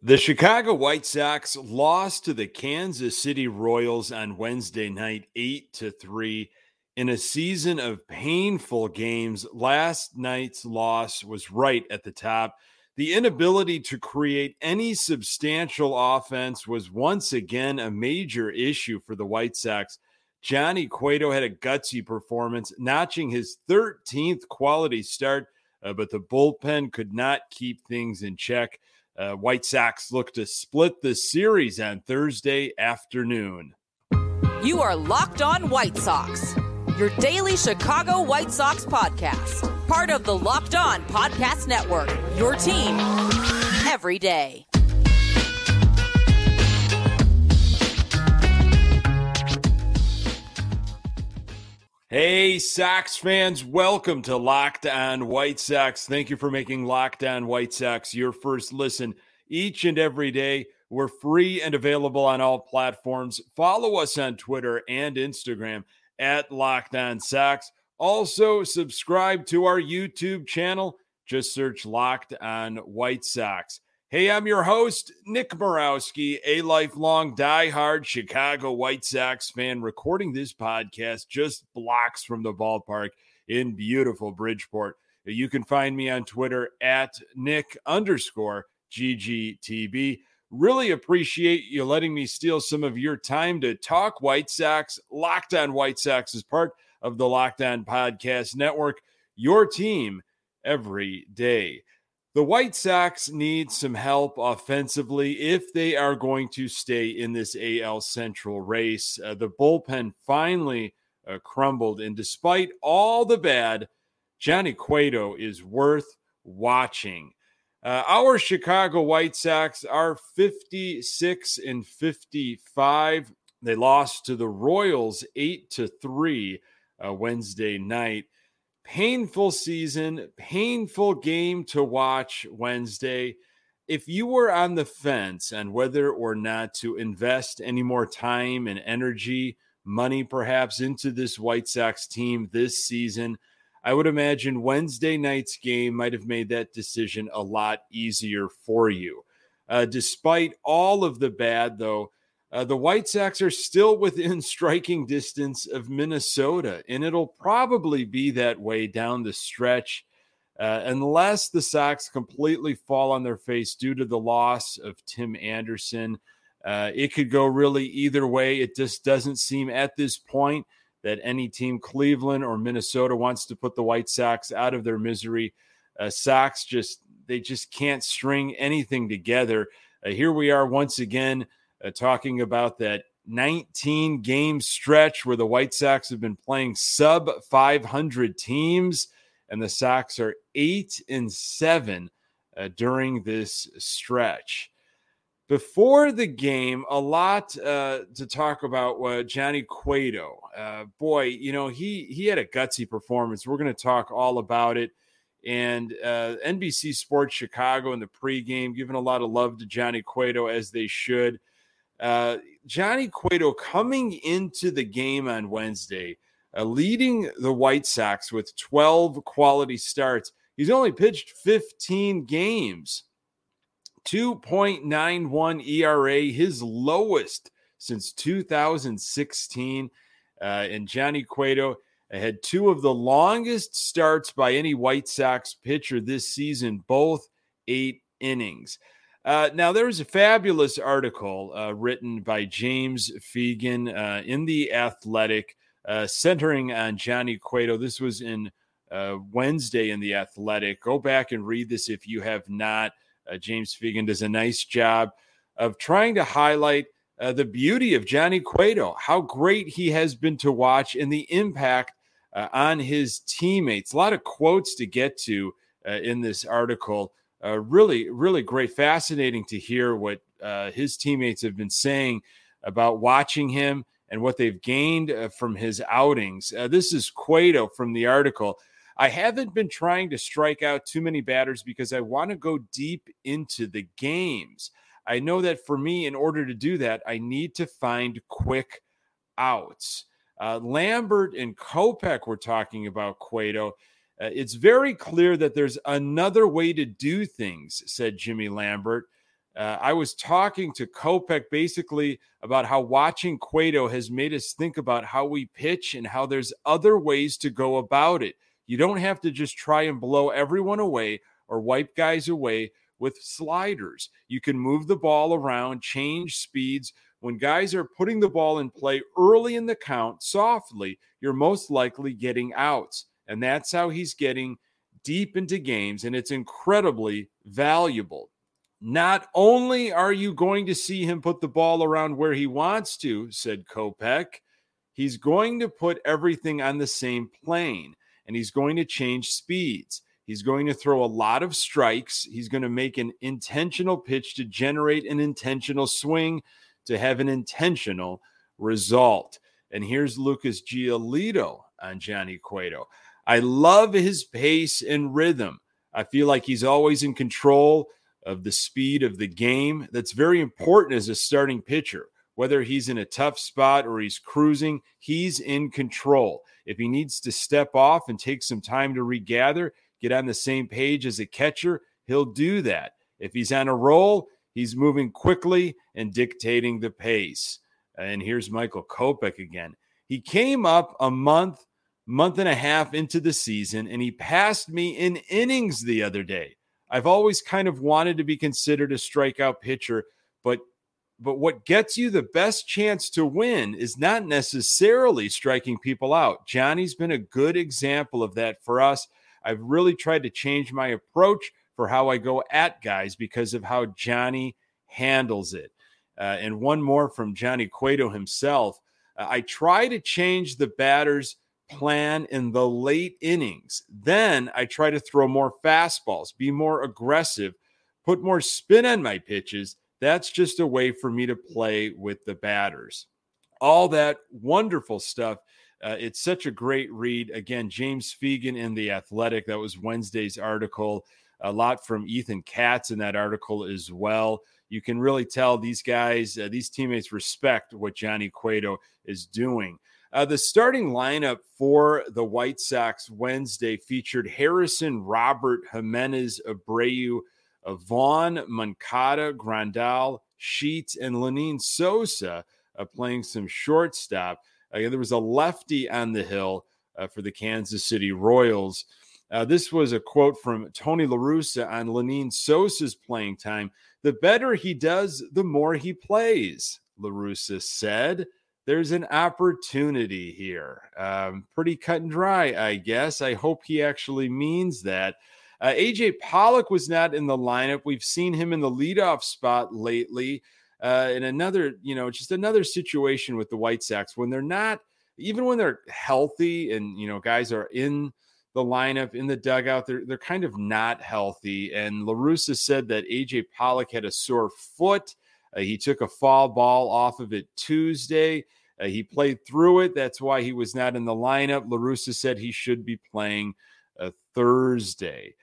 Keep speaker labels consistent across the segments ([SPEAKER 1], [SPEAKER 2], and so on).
[SPEAKER 1] The Chicago White Sox lost to the Kansas City Royals on Wednesday night 8 to 3 in a season of painful games. Last night's loss was right at the top. The inability to create any substantial offense was once again a major issue for the White Sox. Johnny Cueto had a gutsy performance, notching his 13th quality start, uh, but the bullpen could not keep things in check. Uh, White Sox look to split the series on Thursday afternoon.
[SPEAKER 2] You are Locked On White Sox, your daily Chicago White Sox podcast, part of the Locked On Podcast Network, your team every day.
[SPEAKER 1] Hey, Sox fans, welcome to Locked On White Sox. Thank you for making Locked On White Sox your first listen each and every day. We're free and available on all platforms. Follow us on Twitter and Instagram at Locked On Sox. Also, subscribe to our YouTube channel. Just search Locked On White Sox. Hey, I'm your host, Nick Morawski, a lifelong die-hard Chicago White Sox fan, recording this podcast just blocks from the ballpark in beautiful Bridgeport. You can find me on Twitter at Nick underscore GGTB. Really appreciate you letting me steal some of your time to talk White Sox. Locked on White Sox is part of the Locked On Podcast Network, your team every day. The White Sox need some help offensively if they are going to stay in this AL Central race. Uh, the bullpen finally uh, crumbled, and despite all the bad, Johnny Cueto is worth watching. Uh, our Chicago White Sox are 56 and 55. They lost to the Royals 8 to 3 uh, Wednesday night painful season, painful game to watch Wednesday. If you were on the fence on whether or not to invest any more time and energy, money perhaps, into this White Sox team this season, I would imagine Wednesday night's game might have made that decision a lot easier for you. Uh, despite all of the bad, though, uh, the White Sox are still within striking distance of Minnesota, and it'll probably be that way down the stretch uh, unless the Sox completely fall on their face due to the loss of Tim Anderson. Uh, it could go really either way. It just doesn't seem at this point that any team, Cleveland or Minnesota, wants to put the White Sox out of their misery. Uh, Sox just they just can't string anything together. Uh, here we are once again uh, talking about that 19 game stretch where the White Sox have been playing sub 500 teams, and the Sox are eight and seven uh, during this stretch. Before the game, a lot uh, to talk about. Uh, Johnny Cueto, uh, boy, you know he he had a gutsy performance. We're going to talk all about it. And uh, NBC Sports Chicago in the pregame giving a lot of love to Johnny Cueto as they should. Uh, Johnny Cueto coming into the game on Wednesday, uh, leading the White Sox with 12 quality starts. He's only pitched 15 games, 2.91 ERA, his lowest since 2016. Uh, and Johnny Cueto had two of the longest starts by any White Sox pitcher this season, both eight innings. Uh, now, there was a fabulous article uh, written by James Fegan uh, in The Athletic, uh, centering on Johnny Cueto. This was in uh, Wednesday in The Athletic. Go back and read this if you have not. Uh, James Fegan does a nice job of trying to highlight the beauty of Johnny Cueto, how great he has been to watch, and the impact on his teammates. A lot of quotes to get to in this article uh, really, really great. Fascinating to hear what uh, his teammates have been saying about watching him and what they've gained uh, from his outings. Uh, this is Cueto from the article. I haven't been trying to strike out too many batters because I want to go deep into the games. I know that for me, in order to do that, I need to find quick outs. Uh, Lambert and Kopech were talking about Cueto. Uh, it's very clear that there's another way to do things, said Jimmy Lambert. Uh, I was talking to Kopech basically about how watching Cueto has made us think about how we pitch and how there's other ways to go about it. You don't have to just try and blow everyone away or wipe guys away with sliders. You can move the ball around, change speeds. When guys are putting the ball in play early in the count softly, you're most likely getting outs. And that's how he's getting deep into games, and it's incredibly valuable. Not only are you going to see him put the ball around where he wants to, said Kopech, he's going to put everything on the same plane and he's going to change speeds. He's going to throw a lot of strikes. He's going to make an intentional pitch to generate an intentional swing to have an intentional result. And here's Lucas Giolito on Johnny Cueto. I love his pace and rhythm. I feel like he's always in control of the speed of the game. That's very important as a starting pitcher. Whether he's in a tough spot or he's cruising, he's in control. If he needs to step off and take some time to regather, get on the same page as a catcher, he'll do that. If he's on a roll, he's moving quickly and dictating the pace. And here's Michael Kopech again. He came up a month, month and a half into the season, and he passed me in innings the other day. I've always kind of wanted to be considered a strikeout pitcher, but but what gets you the best chance to win is not necessarily striking people out. Johnny's been a good example of that for us. I've really tried to change my approach for how I go at guys because of how Johnny handles it. Uh, and one more from Johnny Cueto himself. Uh, I try to change the batter's plan in the late innings. Then I try to throw more fastballs, be more aggressive, put more spin on my pitches. That's just a way for me to play with the batters. All that wonderful stuff. Uh, it's such a great read. Again, James Fegan in The Athletic. That was Wednesday's article. A lot from Ethan Katz in that article as well. You can really tell these guys, uh, these teammates respect what Johnny Cueto is doing. Uh, the starting lineup for the White Sox Wednesday featured Harrison, Robert, Jimenez, Abreu, uh, Vaughn, Moncada, Grandal, Sheets, and Lenyn Sosa uh, playing some shortstop. Uh, there was a lefty on the hill uh, for the Kansas City Royals. Uh, this was a quote from Tony La Russa on Lenyn Sosa's playing time. The better he does, the more he plays, La Russa said there's an opportunity here. Um, pretty cut and dry, I guess. I hope he actually means that. Uh, AJ Pollock was not in the lineup. We've seen him in the leadoff spot lately. Uh, in another, you know, just another situation with the White Sox when they're not, even when they're healthy and, you know, guys are in the lineup in the dugout, they're, they're kind of not healthy. And La Russa said that AJ Pollock had a sore foot. Uh, he took a foul ball off of it Tuesday. Uh, he played through it. That's why he was not in the lineup. La Russa said he should be playing uh, Thursday.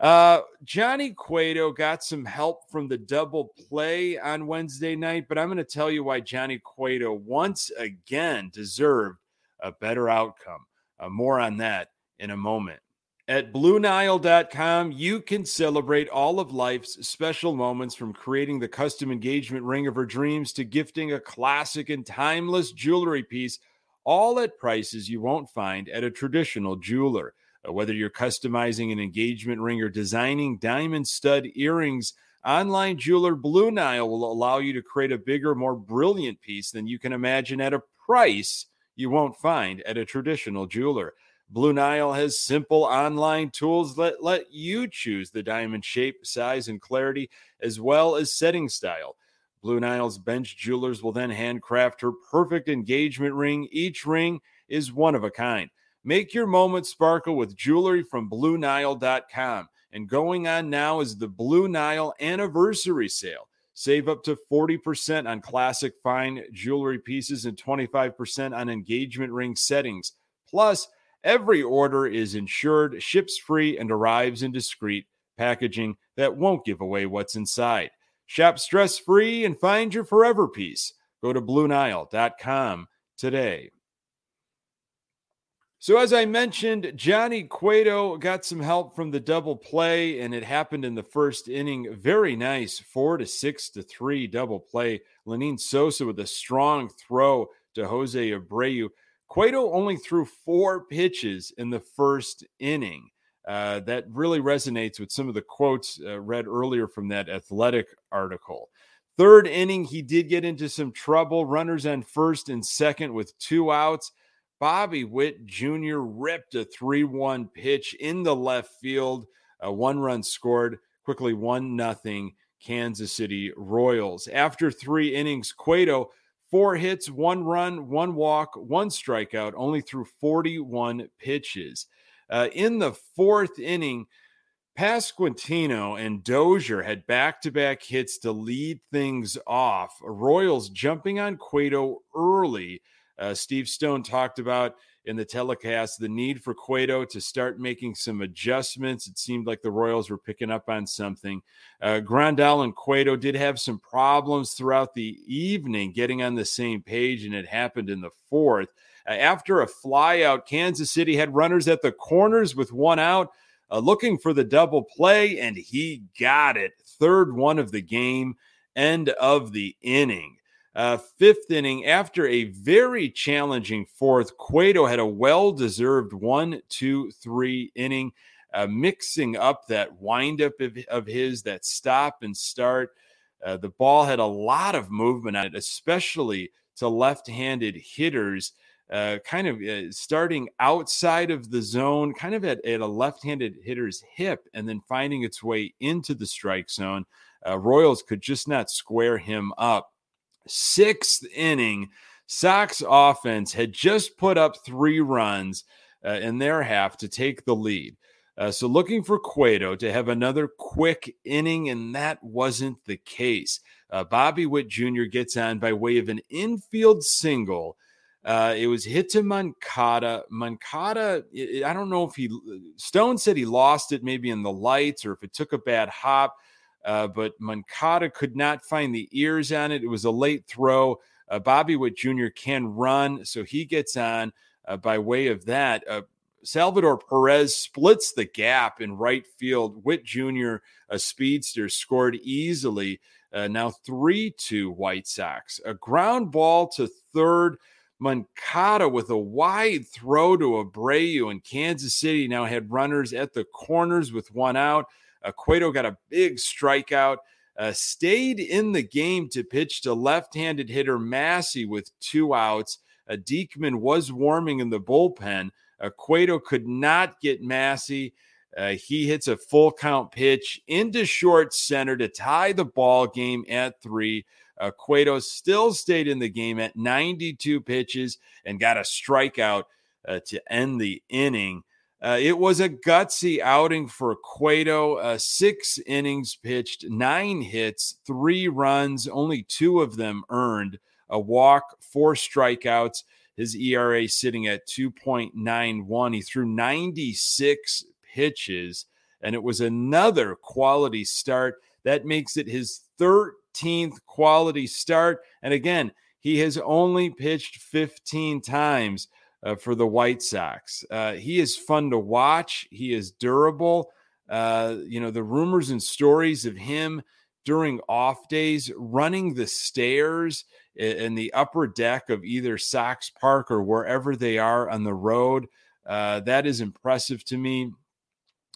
[SPEAKER 1] Uh, Johnny Cueto got some help from the double play on Wednesday night, but I'm going to tell you why Johnny Cueto once again deserved a better outcome. Uh, more on that in a moment. At BlueNile.com, you can celebrate all of life's special moments from creating the custom engagement ring of her dreams to gifting a classic and timeless jewelry piece, all at prices you won't find at a traditional jeweler. Uh, whether you're customizing an engagement ring or designing diamond stud earrings, online jeweler Blue Nile will allow you to create a bigger, more brilliant piece than you can imagine at a price you won't find at a traditional jeweler. Blue Nile has simple online tools that let you choose the diamond shape, size, and clarity, as well as setting style. Blue Nile's bench jewelers will then handcraft her perfect engagement ring. Each ring is one of a kind. Make your moment sparkle with jewelry from BlueNile.com. And going on now is the Blue Nile anniversary sale. Save up to 40% on classic fine jewelry pieces and 25% on engagement ring settings. Plus, Every order is insured, ships free, and arrives in discreet packaging that won't give away what's inside. Shop stress free and find your forever piece. Go to BlueNile.com today. So, as I mentioned, Johnny Cueto got some help from the double play, and it happened in the first inning. Very nice, four to six to three double play. Lenyn Sosa with a strong throw to Jose Abreu. Cueto only threw four pitches in the first inning. Uh, that really resonates with some of the quotes uh, read earlier from that athletic article. Third inning, he did get into some trouble. Runners on first and second with two outs. Bobby Witt Jr. ripped a 3 1 pitch in the left field. A one run scored, quickly 1 nothing Kansas City Royals. After three innings, Cueto, four hits, one run, one walk, one strikeout, only threw 41 pitches. Uh, in the fourth inning, Pasquantino and Dozier had back to back hits to lead things off. Royals jumping on Cueto early uh, Steve Stone talked about in the telecast the need for Cueto to start making some adjustments. It seemed like the Royals were picking up on something. Uh, Grandal and Cueto did have some problems throughout the evening getting on the same page, and it happened in the fourth. Uh, after a flyout, Kansas City had runners at the corners with one out. Uh, looking for the double play, and he got it. Third one of the game, end of the inning. Uh, fifth inning, after a very challenging fourth, Cueto had a well deserved one, two, three inning, uh, mixing up that windup of, of his, that stop and start. Uh, the ball had a lot of movement on it, especially to left handed hitters. Uh, kind of uh, starting outside of the zone, kind of at, at a left handed hitter's hip, and then finding its way into the strike zone. Uh, Royals could just not square him up sixth inning, Sox offense had just put up three runs uh, in their half to take the lead. Uh, so looking for Cueto to have another quick inning, and that wasn't the case. Uh, Bobby Witt Jr. gets on by way of an infield single. Uh, it was hit to Moncada. Moncada, I don't know if he, Stone said he lost it maybe in the lights or if it took a bad hop uh, but Moncada could not find the ears on it. It was a late throw. Uh, Bobby Witt Jr. can run, so he gets on uh, by way of that. Uh, Salvador Perez splits the gap in right field. Witt Jr., a speedster, scored easily. Uh, now 3 2 White Sox. A ground ball to third. Moncada with a wide throw to Abreu, and Kansas City now had runners at the corners with one out. Uh, Cueto got a big strikeout, uh, stayed in the game to pitch to left handed hitter Massey with two outs. Uh, Diekman was warming in the bullpen. Uh, Cueto could not get Massey. Uh, he hits a full count pitch into short center to tie the ball game at three. Uh, Cueto still stayed in the game at 92 pitches and got a strikeout uh, to end the inning. Uh, it was a gutsy outing for Cueto. Uh, six innings pitched, nine hits, three runs, only two of them earned, a walk, four strikeouts. His ERA sitting at 2.91. He threw 96 pitches, and it was another quality start. That makes it his 13th quality start. And again, he has only pitched 15 times uh, for the White Sox. Uh, he is fun to watch. He is durable. Uh, you know, the rumors and stories of him during off days running the stairs in the upper deck of either Sox Park or wherever they are on the road. Uh, that is impressive to me.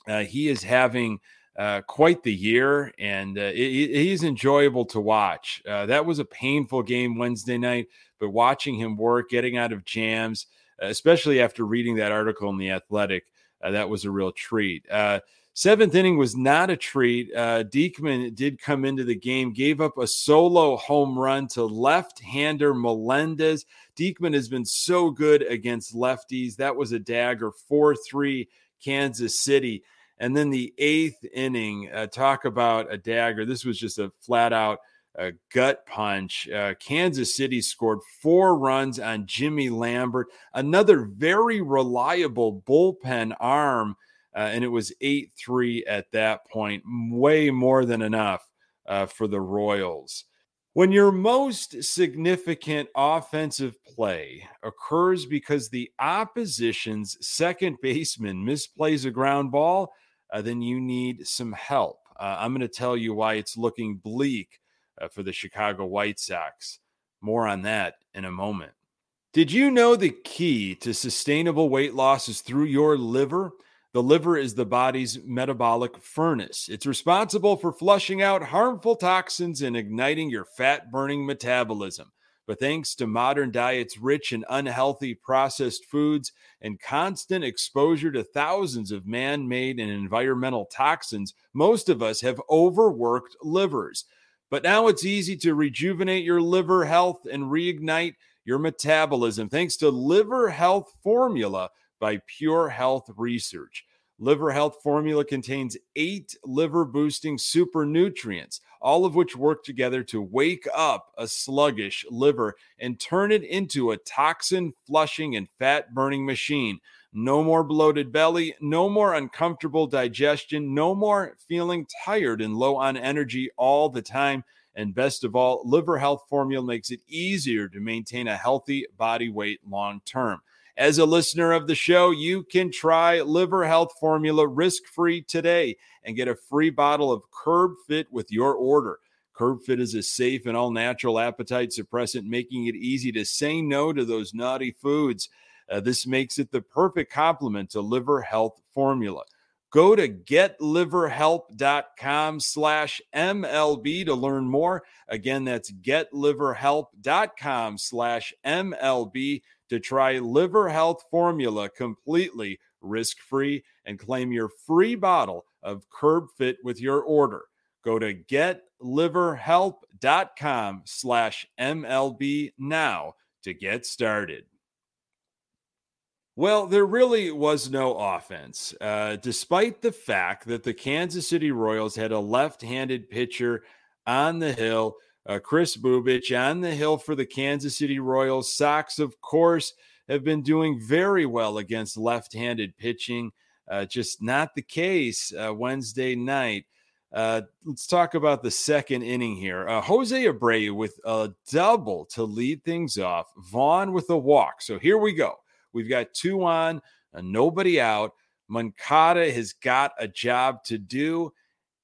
[SPEAKER 1] Uh, he is having uh, quite the year, and uh, he's enjoyable to watch. That was a painful game Wednesday night, but watching him work, getting out of jams, especially after reading that article in The Athletic. Uh, that was a real treat. Uh, seventh inning was not a treat. Uh, Diekman did come into the game, gave up a solo home run to left hander Melendez. Diekman has been so good against lefties. That was a dagger 4 3 Kansas City. And then the eighth inning, uh, talk about a dagger. This was just a flat out a gut punch. Uh, Kansas City scored four runs on Jimmy Lambert, another very reliable bullpen arm, uh, and it was 8 3 at that point, way more than enough uh, for the Royals. When your most significant offensive play occurs because the opposition's second baseman misplays a ground ball, uh, then you need some help. Uh, I'm going to tell you why it's looking bleak uh, for the Chicago White Sox. More on that in a moment. Did you know the key to sustainable weight loss is through your liver? The liver is the body's metabolic furnace. It's responsible for flushing out harmful toxins and igniting your fat burning metabolism. But thanks to modern diets rich in unhealthy processed foods and constant exposure to thousands of man made and environmental toxins, most of us have overworked livers. But now it's easy to rejuvenate your liver health and reignite your metabolism thanks to Liver Health Formula by Pure Health Research. Liver Health Formula contains eight liver boosting super nutrients, all of which work together to wake up a sluggish liver and turn it into a toxin flushing and fat burning machine. No more bloated belly, no more uncomfortable digestion, no more feeling tired and low on energy all the time. And best of all, Liver Health Formula makes it easier to maintain a healthy body weight long term. As a listener of the show, you can try Liver Health Formula risk free today and get a free bottle of Curb Fit with your order. Curb Fit is a safe and all natural appetite suppressant, making it easy to say no to those naughty foods. Uh, this makes it the perfect complement to Liver Health Formula. Go to getliverhelp.com slash MLB to learn more. Again, that's getliverhelp.com slash MLB to try Liver Health Formula completely risk free and claim your free bottle of Curb Fit with your order. Go to getliverhelp.com slash MLB now to get started. Well, there really was no offense, uh, despite the fact that the Kansas City Royals had a left handed pitcher on the hill uh, Kris Bubic on the hill for the Kansas City Royals. Sox, of course, have been doing very well against left handed pitching. Uh, just not the case uh, Wednesday night. Uh, let's talk about the second inning here. Uh, Jose Abreu with a double to lead things off. Vaughn with a walk. So here we go. We've got two on, nobody out. Moncada has got a job to do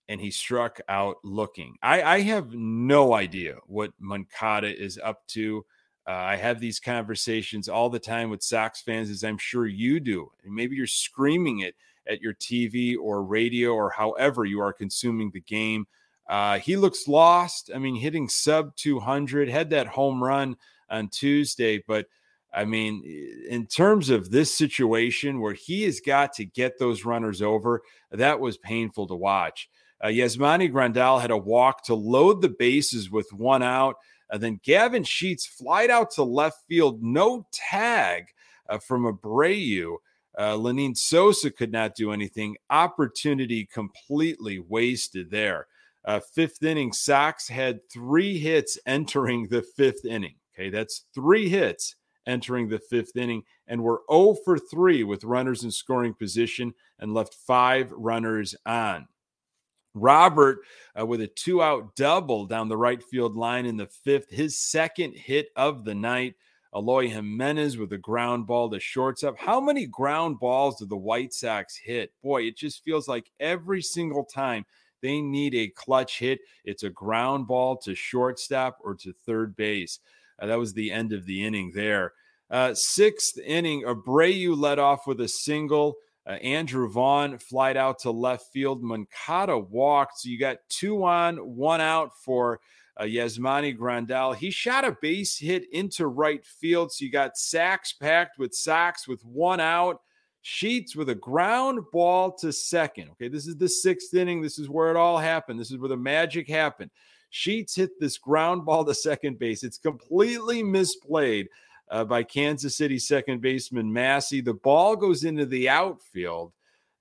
[SPEAKER 1] and he struck out looking. I, I have no idea what Moncada is up to. Uh, I have these conversations all the time with Sox fans, as I'm sure you do. And maybe you're screaming it at your TV or radio or however you are consuming the game. Uh, he looks lost. I mean, hitting sub 200, had that home run on Tuesday. But I mean, in terms of this situation where he has got to get those runners over, that was painful to watch. Uh, Yasmani Grandal had a walk to load the bases with one out. And then Gavin Sheets flied out to left field, no tag uh, from Abreu. Uh, Lenyn Sosa could not do anything. Opportunity completely wasted there. Uh, fifth inning, Sox had three hits entering the fifth inning. Okay, that's three hits entering the fifth inning, and were 0 for 3 with runners in scoring position and left five runners on. Robert uh, with a two out double down the right field line in the fifth, his second hit of the night. Eloy Jimenez with a ground ball to shortstop. How many ground balls do the White Sox hit? Boy, it just feels like every single time they need a clutch hit, it's a ground ball to shortstop or to third base. Uh, that was the end of the inning there. Uh, sixth inning, Abreu led off with a single. Uh, Andrew Vaughn flied out to left field. Moncada walked. So you got two on, one out for uh, Yasmani Grandal. He shot a base hit into right field. So you got sacks packed with sacks with one out. Sheets with a ground ball to second. Okay, this is the sixth inning. This is where it all happened. This is where the magic happened. Sheets hit this ground ball to second base. It's completely misplayed uh, by Kansas City second baseman Massey. The ball goes into the outfield.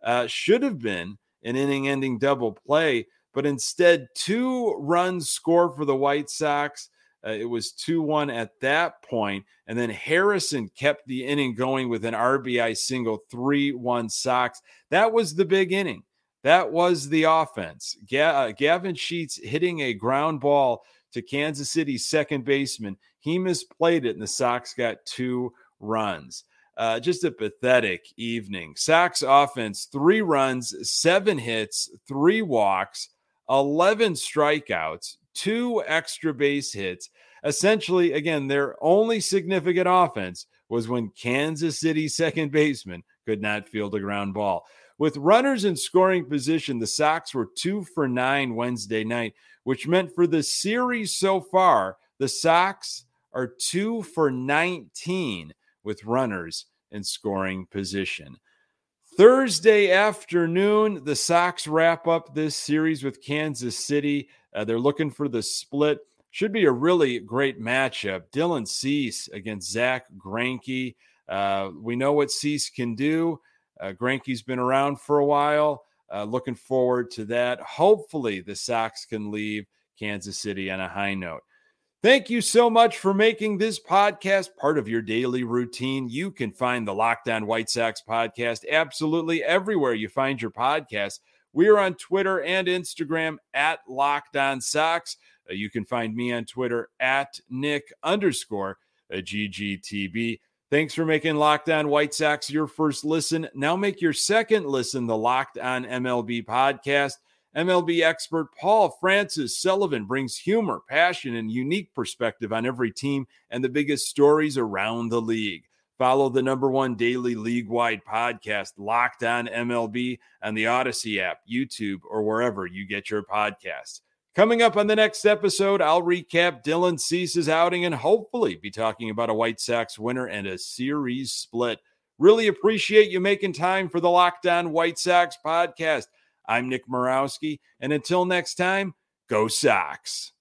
[SPEAKER 1] Uh, should have been an inning ending double play, but instead, two runs score for the White Sox. Uh, it was 2 1 at that point, And then Harrison kept the inning going with an RBI single, 3 1 Sox. That was the big inning. That was the offense. Uh, Gavin Sheets hitting a ground ball to Kansas City's second baseman. He misplayed it, and the Sox got two runs. Uh, just a pathetic evening. Sox offense, three runs, seven hits, three walks, 11 strikeouts, two extra base hits. Essentially, again, their only significant offense was when Kansas City second baseman could not field a ground ball. With runners in scoring position, the Sox were two for nine Wednesday night, which meant for the series so far, the Sox are two for 19 with runners in scoring position. Thursday afternoon, the Sox wrap up this series with Kansas City. Uh, they're looking for the split. Should be a really great matchup. Dylan Cease against Zack Greinke. Uh, we know what Cease can do. Uh, Greinke's been around for a while. Uh, looking forward to that. Hopefully, the Sox can leave Kansas City on a high note. Thank you so much for making this podcast part of your daily routine. You can find the Locked On White Sox podcast absolutely everywhere you find your podcast. We are on Twitter and Instagram at Locked On Sox. Uh, you can find me on Twitter at Nick underscore uh, GGTB. Thanks for making Locked On White Sox your first listen. Now make your second listen the Locked On MLB podcast. MLB expert Paul Francis Sullivan brings humor, passion, and unique perspective on every team and the biggest stories around the league. Follow the number one daily league wide podcast, Locked On MLB, on the Odyssey app, YouTube, or wherever you get your podcasts. Coming up on the next episode, I'll recap Dylan Cease's outing and hopefully be talking about a White Sox winner and a series split. Really appreciate you making time for the Locked On White Sox podcast. I'm Nick Morawski. And until next time, go Sox.